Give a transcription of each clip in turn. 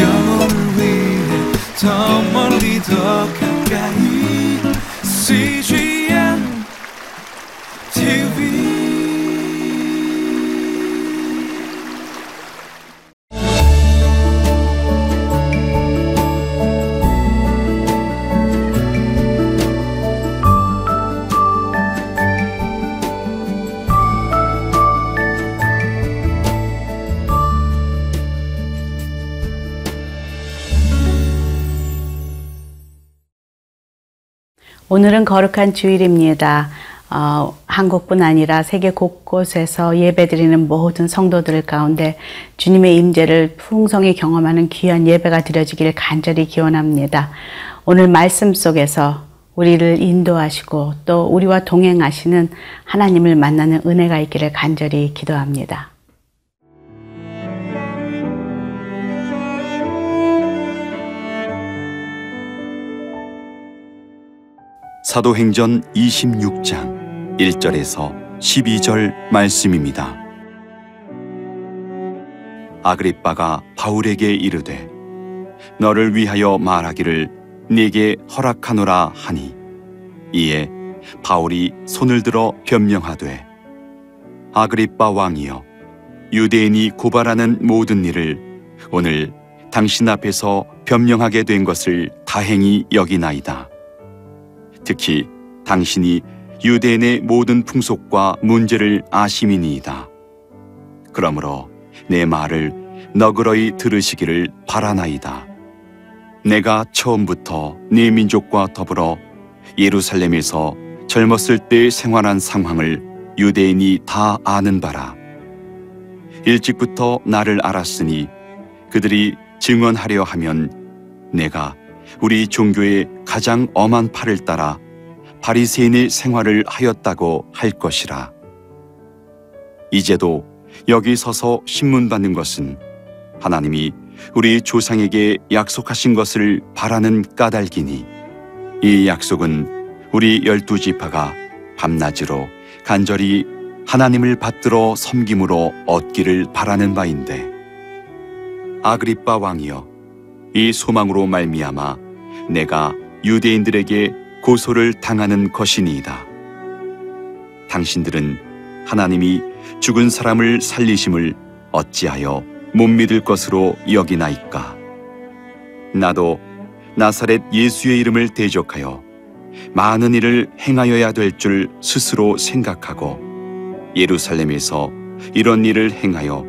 영혼을 위해 더 멀리 더 가 오늘은 거룩한 주일입니다. 어, 한국뿐 아니라 세계 곳곳에서 예배드리는 모든 성도들 가운데 주님의 임재를 풍성히 경험하는 귀한 예배가 드려지길 간절히 기원합니다. 오늘 말씀 속에서 우리를 인도하시고 또 우리와 동행하시는 하나님을 만나는 은혜가 있기를 간절히 기도합니다. 사도행전 26장 1절에서 12절 말씀입니다. 아그리빠가 바울에게 이르되 너를 위하여 말하기를 네게 허락하노라 하니 이에 바울이 손을 들어 변명하되 아그리빠 왕이여 유대인이 고발하는 모든 일을 오늘 당신 앞에서 변명하게 된 것을 다행히 여기나이다. 특히 당신이 유대인의 모든 풍속과 문제를 아심이니이다. 그러므로 내 말을 너그러이 들으시기를 바라나이다. 내가 처음부터 네 민족과 더불어 예루살렘에서 젊었을 때 생활한 상황을 유대인이 다 아는 바라. 일찍부터 나를 알았으니 그들이 증언하려 하면 내가 우리 종교의 가장 엄한 팔을 따라 바리새인의 생활을 하였다고 할 것이라. 이제도 여기 서서 신문 받는 것은 하나님이 우리 조상에게 약속하신 것을 바라는 까닭이니 이 약속은 우리 열두 지파가 밤낮으로 간절히 하나님을 받들어 섬김으로 얻기를 바라는 바인데 아그리빠 왕이여 이 소망으로 말미암아 내가 유대인들에게 고소를 당하는 것이니이다. 당신들은 하나님이 죽은 사람을 살리심을 어찌하여 못 믿을 것으로 여기나이까? 나도 나사렛 예수의 이름을 대적하여 많은 일을 행하여야 될 줄 스스로 생각하고 예루살렘에서 이런 일을 행하여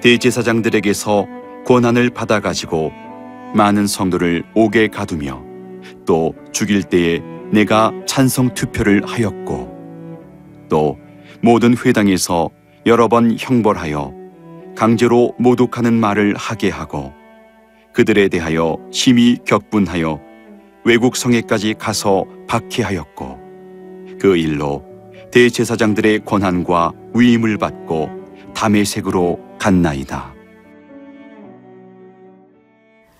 대제사장들에게서 권한을 받아가지고 많은 성도를 옥에 가두며 또 죽일 때에 내가 찬성 투표를 하였고 또 모든 회당에서 여러 번 형벌하여 강제로 모독하는 말을 하게 하고 그들에 대하여 심히 격분하여 외국 성에까지 가서 박해하였고 그 일로 대제사장들의 권한과 위임을 받고 담의 색으로 갔나이다.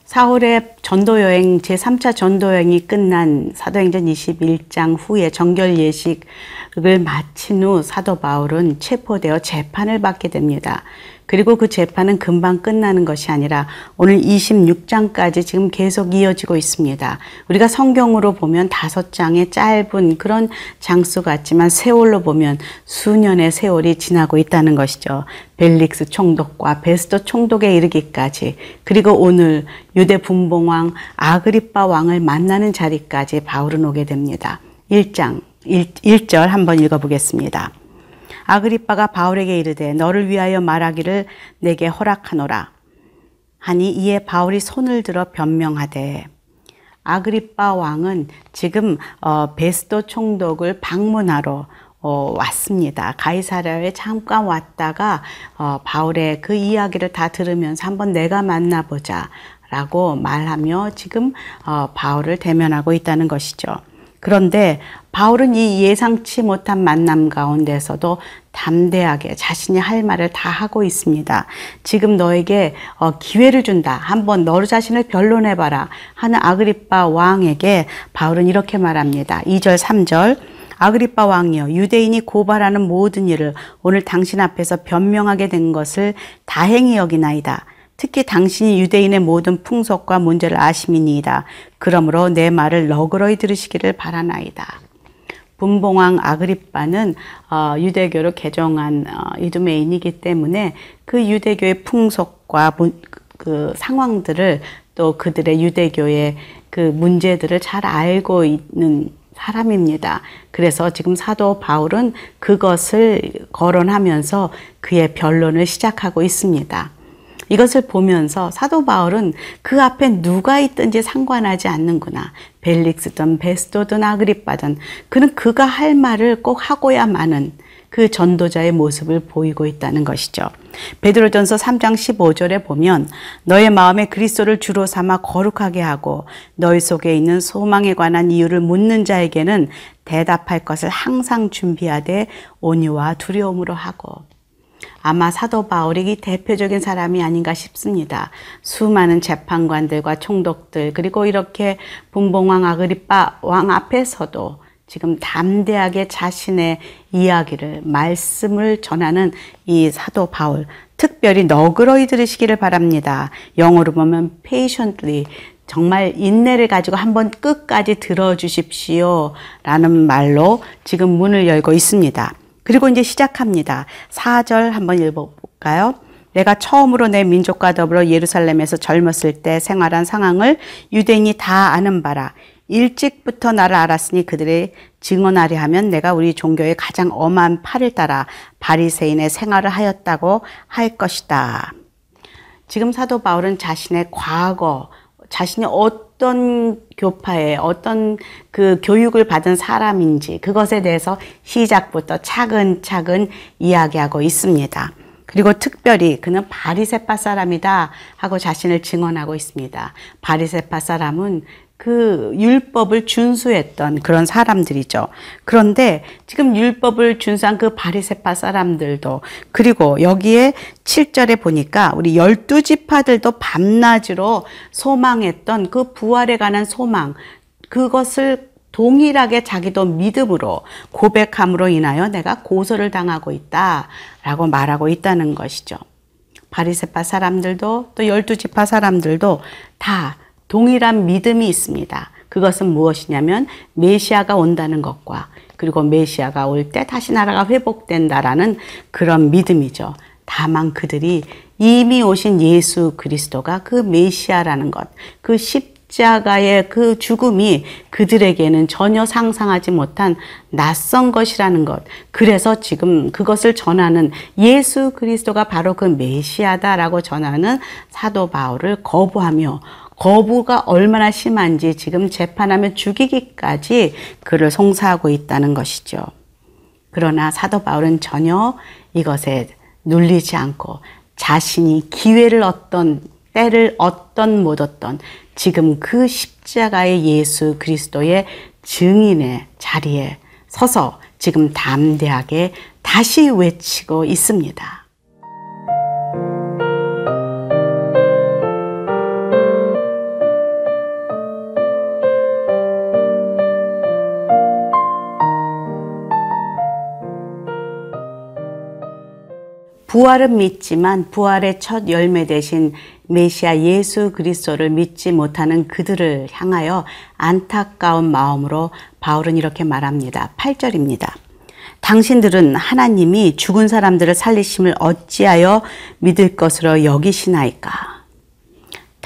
사울의 전도 여행 제3차 전도 여행이 끝난 사도행전 21장 후에 정결 예식을 마친 후 사도 바울은 체포되어 재판을 받게 됩니다. 그리고 그 재판은 금방 끝나는 것이 아니라 오늘 26장까지 지금 계속 이어지고 있습니다. 우리가 성경으로 보면 다섯 장의 짧은 그런 장수 같지만 세월로 보면 수년의 세월이 지나고 있다는 것이죠. 벨릭스 총독과 베스토 총독에 이르기까지 그리고 오늘 유대 분봉왕 아그리빠 왕을 만나는 자리까지 바울은 오게 됩니다. 1장 1, 1절 한번 읽어보겠습니다. 아그리빠가 바울에게 이르되 너를 위하여 말하기를 내게 허락하노라. 하니 이에 바울이 손을 들어 변명하되 아그리빠 왕은 지금 어, 베스도 총독을 방문하러 어, 왔습니다. 가이사랴에 잠깐 왔다가 어, 바울의 그 이야기를 다 들으면서 한번 내가 만나보자 라고 말하며 지금 어, 바울을 대면하고 있다는 것이죠. 그런데 바울은 이 예상치 못한 만남 가운데서도 담대하게 자신이 할 말을 다 하고 있습니다. 지금 너에게 어, 기회를 준다. 한번 너 자신을 변론해봐라. 하는 아그리빠 왕에게 바울은 이렇게 말합니다. 2절, 3절. 아그리빠 왕이여 유대인이 고발하는 모든 일을 오늘 당신 앞에서 변명하게 된 것을 다행히 여기나이다. 특히 당신이 유대인의 모든 풍속과 문제를 아심이니이다. 그러므로 내 말을 너그러이 들으시기를 바라나이다. 분봉왕 아그리빠는 어, 유대교로 개종한 어, 이두메인이기 때문에 그 유대교의 풍속과 문, 그 상황들을 또 그들의 유대교의 그 문제들을 잘 알고 있는 사람입니다. 그래서 지금 사도 바울은 그것을 거론하면서 그의 변론을 시작하고 있습니다. 이것을 보면서 사도 바울은 그 앞에 누가 있든지 상관하지 않는구나. 벨릭스든 베스도든 아그리빠든 그는 그가 할 말을 꼭 하고야 마는 그 전도자의 모습을 보이고 있다는 것이죠. 베드로전서 3장 15절에 보면 너의 마음에 그리스도를 주로 삼아 거룩하게 하고 너희 속에 있는 소망에 관한 이유를 묻는 자에게는 대답할 것을 항상 준비하되 온유와 두려움으로 하고 아마 사도 바울이 대표적인 사람이 아닌가 싶습니다. 수많은 재판관들과 총독들 그리고 이렇게 분봉왕 아그리빠 왕 앞에서도 지금 담대하게 자신의 이야기를 말씀을 전하는 이 사도 바울 특별히 너그러이 들으시기를 바랍니다. 영어로 보면 patiently 정말 인내를 가지고 한번 끝까지 들어주십시오. 라는 말로 지금 문을 열고 있습니다. 그리고 이제 시작합니다. 4절 한번 읽어볼까요? 내가 처음으로 내 민족과 더불어 예루살렘에서 젊었을 때 생활한 상황을 유대인이 다 아는 바라. 일찍부터 나를 알았으니 그들의 증언하려 하면 내가 우리 종교의 가장 엄한 팔을 따라 바리새인의 생활을 하였다고 할 것이다. 지금 사도 바울은 자신의 과거, 자신이 어떤 교파에 어떤 그 교육을 받은 사람인지 그것에 대해서 시작부터 차근차근 이야기하고 있습니다. 그리고 특별히 그는 바리세파 사람이다 하고 자신을 증언하고 있습니다. 바리세파 사람은 그 율법을 준수했던 그런 사람들이죠. 그런데 지금 율법을 준수한 그 바리세파 사람들도 그리고 여기에 7절에 보니까 우리 열두 지파들도 밤낮으로 소망했던 그 부활에 관한 소망 그것을 동일하게 자기도 믿음으로 고백함으로 인하여 내가 고소를 당하고 있다라고 말하고 있다는 것이죠. 바리세파 사람들도 또 열두 지파 사람들도 다 동일한 믿음이 있습니다. 그것은 무엇이냐면 메시아가 온다는 것과 그리고 메시아가 올 때 다시 나라가 회복된다라는 그런 믿음이죠. 다만 그들이 이미 오신 예수 그리스도가 그 메시아라는 것, 그 십자가의 그 죽음이 그들에게는 전혀 상상하지 못한 낯선 것이라는 것. 그래서 지금 그것을 전하는 예수 그리스도가 바로 그 메시아다라고 전하는 사도 바울을 거부하며 거부가 얼마나 심한지 지금 재판하며 죽이기까지 그를 송사하고 있다는 것이죠. 그러나 사도 바울은 전혀 이것에 눌리지 않고 자신이 기회를 얻던 때를 얻던 못 얻던 지금 그 십자가의 예수 그리스도의 증인의 자리에 서서 지금 담대하게 다시 외치고 있습니다. 부활은 믿지만 부활의 첫 열매 대신 메시아 예수 그리스도를 믿지 못하는 그들을 향하여 안타까운 마음으로 바울은 이렇게 말합니다. 8절입니다. 당신들은 하나님이 죽은 사람들을 살리심을 어찌하여 믿을 것으로 여기시나이까?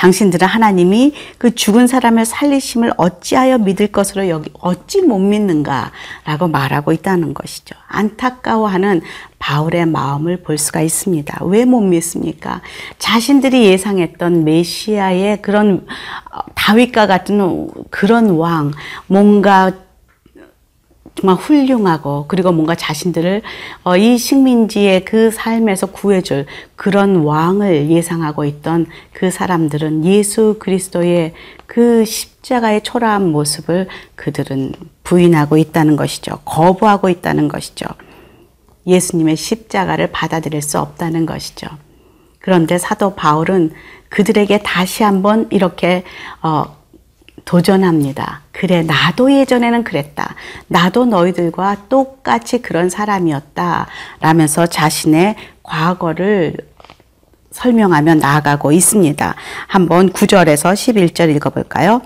당신들은 하나님이 그 죽은 사람을 살리심을 어찌하여 믿을 것으로 여기 어찌 못 믿는가라고 말하고 있다는 것이죠. 안타까워하는 바울의 마음을 볼 수가 있습니다. 왜 못 믿습니까? 자신들이 예상했던 메시아의 그런 어, 다윗과 같은 그런 왕, 뭔가 정말 훌륭하고 그리고 뭔가 자신들을 어, 이 식민지의 그 삶에서 구해줄 그런 왕을 예상하고 있던 그 사람들은 예수 그리스도의 그 십자가의 초라한 모습을 그들은 부인하고 있다는 것이죠. 거부하고 있다는 것이죠. 예수님의 십자가를 받아들일 수 없다는 것이죠. 그런데 사도 바울은 그들에게 다시 한번 이렇게 어, 도전합니다. 그래, 나도 예전에는 그랬다. 나도 너희들과 똑같이 그런 사람이었다. 라면서 자신의 과거를 설명하며 나아가고 있습니다. 한번 9절에서 11절 읽어볼까요?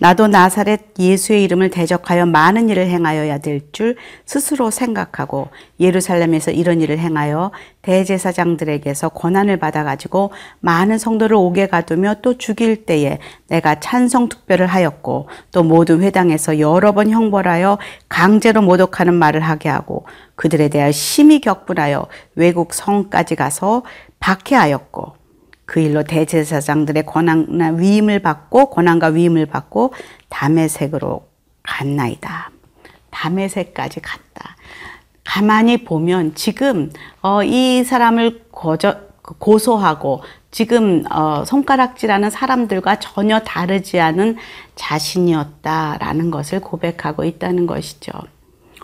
나도 나사렛 예수의 이름을 대적하여 많은 일을 행하여야 될 줄 스스로 생각하고 예루살렘에서 이런 일을 행하여 대제사장들에게서 권한을 받아가지고 많은 성도를 오게 가두며 또 죽일 때에 내가 찬성 특별을 하였고 또 모든 회당에서 여러 번 형벌하여 강제로 모독하는 말을 하게 하고 그들에 대하여 심히 격분하여 외국 성까지 가서 박해하였고 그 일로 대제사장들의 권한과 위임을 받고 권한과 위임을 받고 담에색으로 갔나이다. 담에색까지 갔다. 가만히 보면 지금 어, 이 사람을 거저, 고소하고 지금 어, 손가락질하는 사람들과 전혀 다르지 않은 자신이었다라는 것을 고백하고 있다는 것이죠.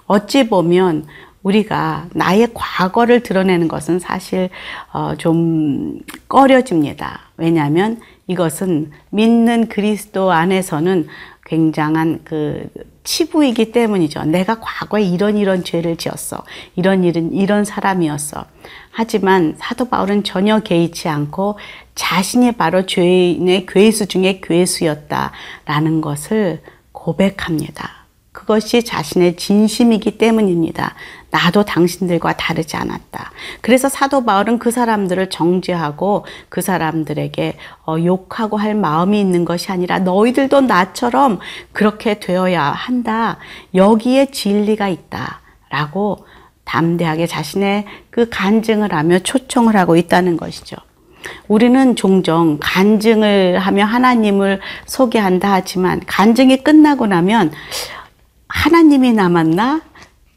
어찌 보면 우리가 나의 과거를 드러내는 것은 사실 어, 좀 꺼려집니다. 왜냐하면 이것은 믿는 그리스도 안에서는 굉장한 그 치부이기 때문이죠. 내가 과거에 이런 이런 죄를 지었어. 이런 일은 이런 사람이었어. 하지만 사도 바울은 전혀 개의치 않고 자신이 바로 죄인의 괴수 중에 괴수였다라는 것을 고백합니다. 그것이 자신의 진심이기 때문입니다. 나도 당신들과 다르지 않았다. 그래서 사도 바울은 그 사람들을 정죄하고 그 사람들에게 어, 욕하고 할 마음이 있는 것이 아니라 너희들도 나처럼 그렇게 되어야 한다. 여기에 진리가 있다. 라고 담대하게 자신의 그 간증을 하며 초청을 하고 있다는 것이죠. 우리는 종종 간증을 하며 하나님을 소개한다 하지만 간증이 끝나고 나면 하나님이 남았나?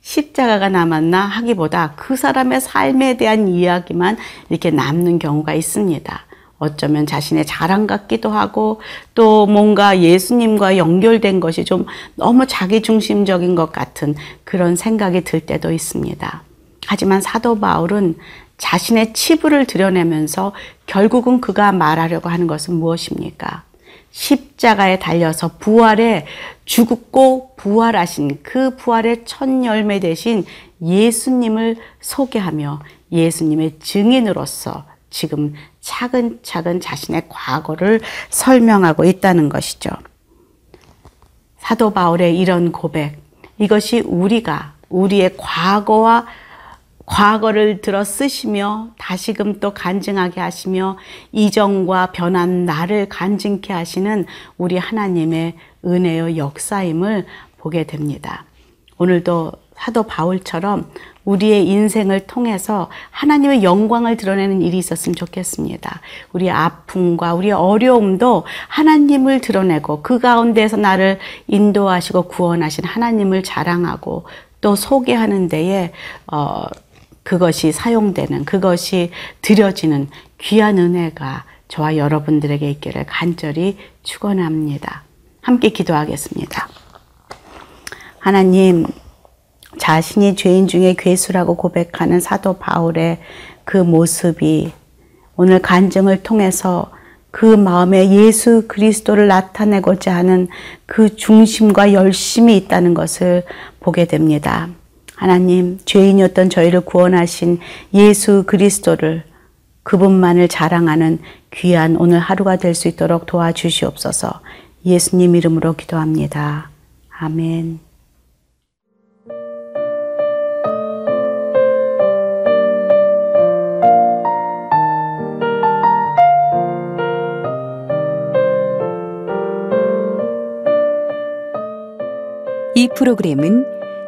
십자가가 남았나 하기보다 그 사람의 삶에 대한 이야기만 이렇게 남는 경우가 있습니다. 어쩌면 자신의 자랑 같기도 하고 또 뭔가 예수님과 연결된 것이 좀 너무 자기중심적인 것 같은 그런 생각이 들 때도 있습니다. 하지만 사도 바울은 자신의 치부를 드러내면서 결국은 그가 말하려고 하는 것은 무엇입니까? 십자가에 달려서 부활에 죽고 부활하신 그 부활의 첫 열매 대신 예수님을 소개하며 예수님의 증인으로서 지금 차근차근 자신의 과거를 설명하고 있다는 것이죠. 사도 바울의 이런 고백, 이것이 우리가 우리의 과거와 과거를 들어 쓰시며 다시금 또 간증하게 하시며 이전과 변한 나를 간증케 하시는 우리 하나님의 은혜의 역사임을 보게 됩니다. 오늘도 사도 바울처럼 우리의 인생을 통해서 하나님의 영광을 드러내는 일이 있었으면 좋겠습니다. 우리 아픔과 우리 어려움도 하나님을 드러내고 그 가운데서 나를 인도하시고 구원하신 하나님을 자랑하고 또 소개하는 데에 어, 그것이 사용되는, 그것이 드려지는 귀한 은혜가 저와 여러분들에게 있기를 간절히 축원합니다. 함께 기도하겠습니다. 하나님, 자신이 죄인 중에 괴수라고 고백하는 사도 바울의 그 모습이 오늘 간증을 통해서 그 마음에 예수 그리스도를 나타내고자 하는 그 중심과 열심이 있다는 것을 보게 됩니다. 하나님, 죄인이었던 저희를 구원하신 예수 그리스도를 그분만을 자랑하는 귀한 오늘 하루가 될 수 있도록 도와주시옵소서 예수님 이름으로 기도합니다. 아멘. 이 프로그램은